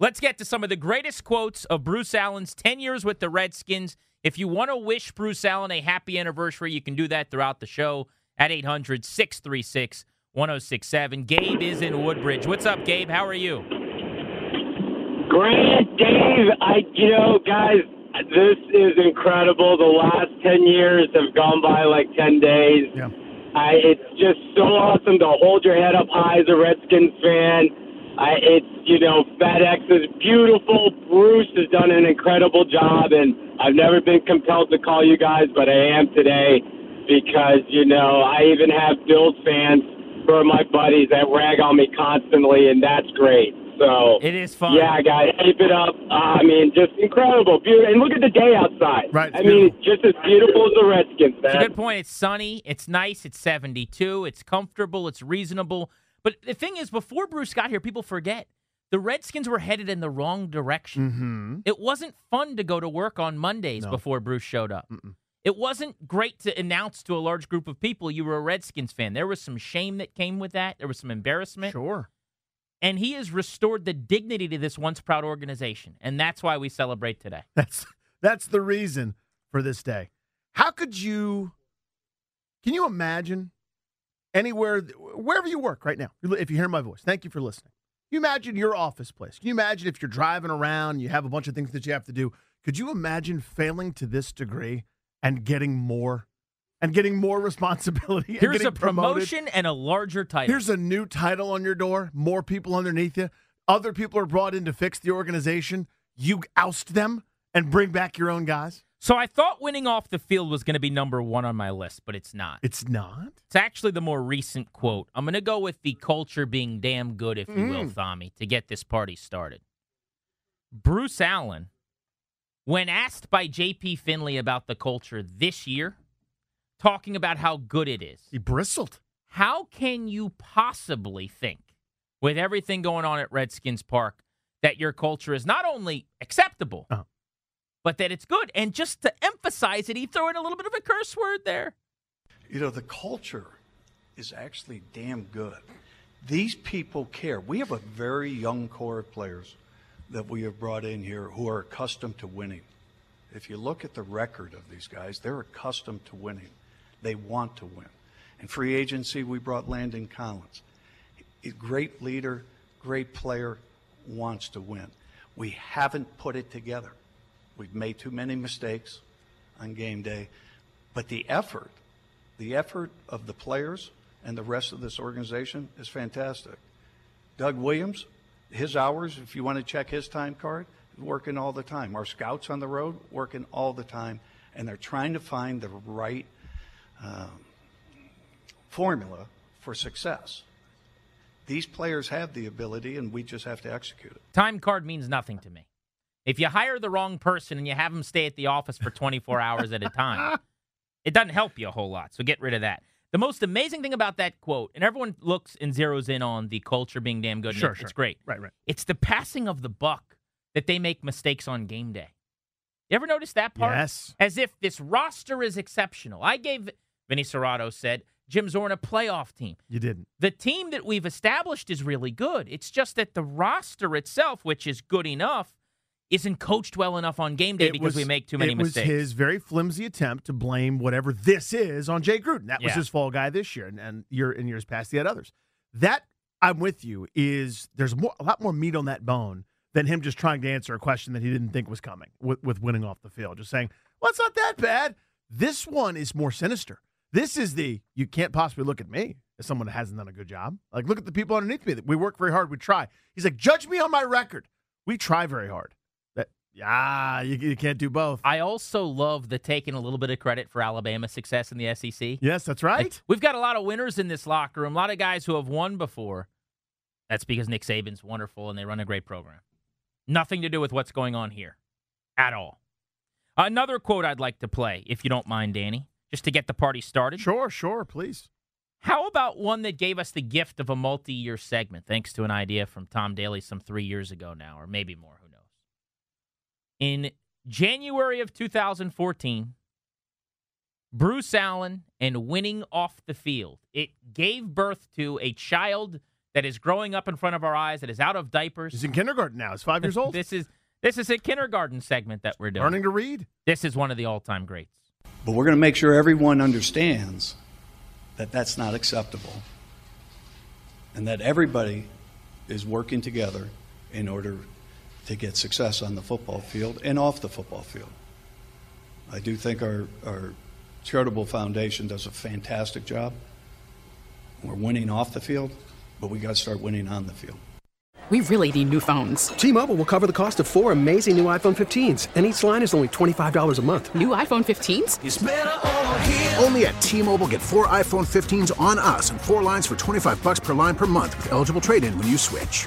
Let's get to some of the greatest quotes of Bruce Allen's 10 years with the Redskins. If you want to wish Bruce Allen a happy anniversary, you can do that throughout the show at 800 636 1067. Gabe is in Woodbridge. What's up, Gabe? How are you? Grant, Dave, I, you know, guys, this is incredible. The last 10 years have gone by like 10 days. Yeah. I, it's just so awesome to hold your head up high as a Redskins fan. I, it's, you know, FedEx is beautiful. Bruce has done an incredible job, and I've never been compelled to call you guys, but I am today because, you know, I even have Bills fans who are my buddies that rag on me constantly, and that's great. So It is fun. yeah, guys, keep it up. Uh, I mean, just incredible, beautiful. And look at the day outside. Right, I mean, it's just as beautiful as the Redskins, It's a good point. It's sunny. It's nice. It's 72. It's comfortable. It's reasonable. But the thing is, before Bruce got here, people forget the Redskins were headed in the wrong direction. Mm-hmm. It wasn't fun to go to work on Mondays No. before Bruce showed up. It wasn't great to announce to a large group of people you were a Redskins fan. There was some shame that came with that. There was some embarrassment. Sure. And he has restored the dignity to this once proud organization. And that's why we celebrate today. That's that's the reason for this day. How could you? Can you imagine anywhere, wherever you work right now? If you hear my voice, thank you for listening. Can you imagine your office place? Can you imagine if you're driving around, you have a bunch of things that you have to do? Could you imagine failing to this degree and getting more, and getting more responsibility? and Here's a promoted? promotion and a larger title. Here's a new title on your door, more people underneath you. Other people are brought in to fix the organization. You oust them and bring back your own guys. So I thought winning off the field was going to be number one on my list, but it's not. It's not. It's actually the more recent quote. I'm going to go with the culture being damn good, if you will, Mm. Thami, to get this party started. Bruce Allen, when asked by J.P. Finlay about the culture this year, talking about how good it is, He bristled. how can you possibly think, with everything going on at Redskins Park, that your culture is not only acceptable, Uh-huh. But that it's good? And just to emphasize it, he threw in a little bit of a curse word there. You know, the culture is actually damn good. These people care. We have a very young core of players that we have brought in here who are accustomed to winning. If you look at the record of these guys, they're accustomed to winning. They want to win. In free agency, we brought Landon Collins. A great leader, great player, wants to win. We haven't put it together. We've made too many mistakes on game day, but the effort, the effort of the players and the rest of this organization is fantastic. Doug Williams, his hours, if you want to check his time card, working all the time. Our scouts on the road working all the time, and they're trying to find the right um, formula for success. These players have the ability, and we just have to execute it. Time card means nothing to me. If you hire the wrong person and you have them stay at the office for 24 hours at a time, it doesn't help you a whole lot. So get rid of that. The most amazing thing about that quote, and everyone looks and zeroes in on the culture being damn good. Sure, it- sure. It's great. Right, right. It's the passing of the buck that they make mistakes on game day. You ever notice that part? Yes. As if this roster is exceptional. I gave, Vinny Cerrato said, Jim Zorn a playoff team You didn't. the team that we've established is really good. It's just that the roster itself, which is good enough, isn't coached well enough on game day It because was- we make too many it mistakes. was his very flimsy attempt to blame whatever this is on Jay Gruden. That was Yeah. his fall guy this year, and, and year in years past he had others. That I'm with you. Is there's more a lot more meat on that bone than him just trying to answer a question that he didn't think was coming with, with winning off the field. Just saying, well, it's not that bad. This one is more sinister. This is the you can't possibly look at me as someone that hasn't done a good job. Like look at the people underneath me. We work very hard. We try. He's like, judge me on my record. We try very hard. Yeah, you, you can't do both. I also love the taking a little bit of credit for Alabama's success in the SEC. Yes, that's right. Like, we've got a lot of winners in this locker room, a lot of guys who have won before. That's because Nick Saban's wonderful and they run a great program. Nothing to do with what's going on here at all. Another quote I'd like to play, if you don't mind, Danny, just to get the party started. Sure, sure, please. How about one that gave us the gift of a multi year segment, thanks to an idea from Tom Daly some three years ago now, or maybe more, who knows? In January of 2014, Bruce Allen and winning off the field. It gave birth to a child that is growing up in front of our eyes, that is out of diapers. He's in kindergarten now. He's five years old. this is this is a kindergarten segment that we're doing. Learning to read. This is one of the all-time greats. But we're going to make sure everyone understands that that's not acceptable and that everybody is working together in order to get success on the football field and off the football field. I do think our, our charitable foundation does a fantastic job. We're winning off the field, but we got to start winning on the field. We really need new phones. T-Mobile will cover the cost of four amazing new iPhone 15s, and each line is only $25 a month. New iPhone 15s? Only at T-Mobile get four iPhone 15s on us and four lines for 25 bucks per line per month with eligible trade-in when you switch.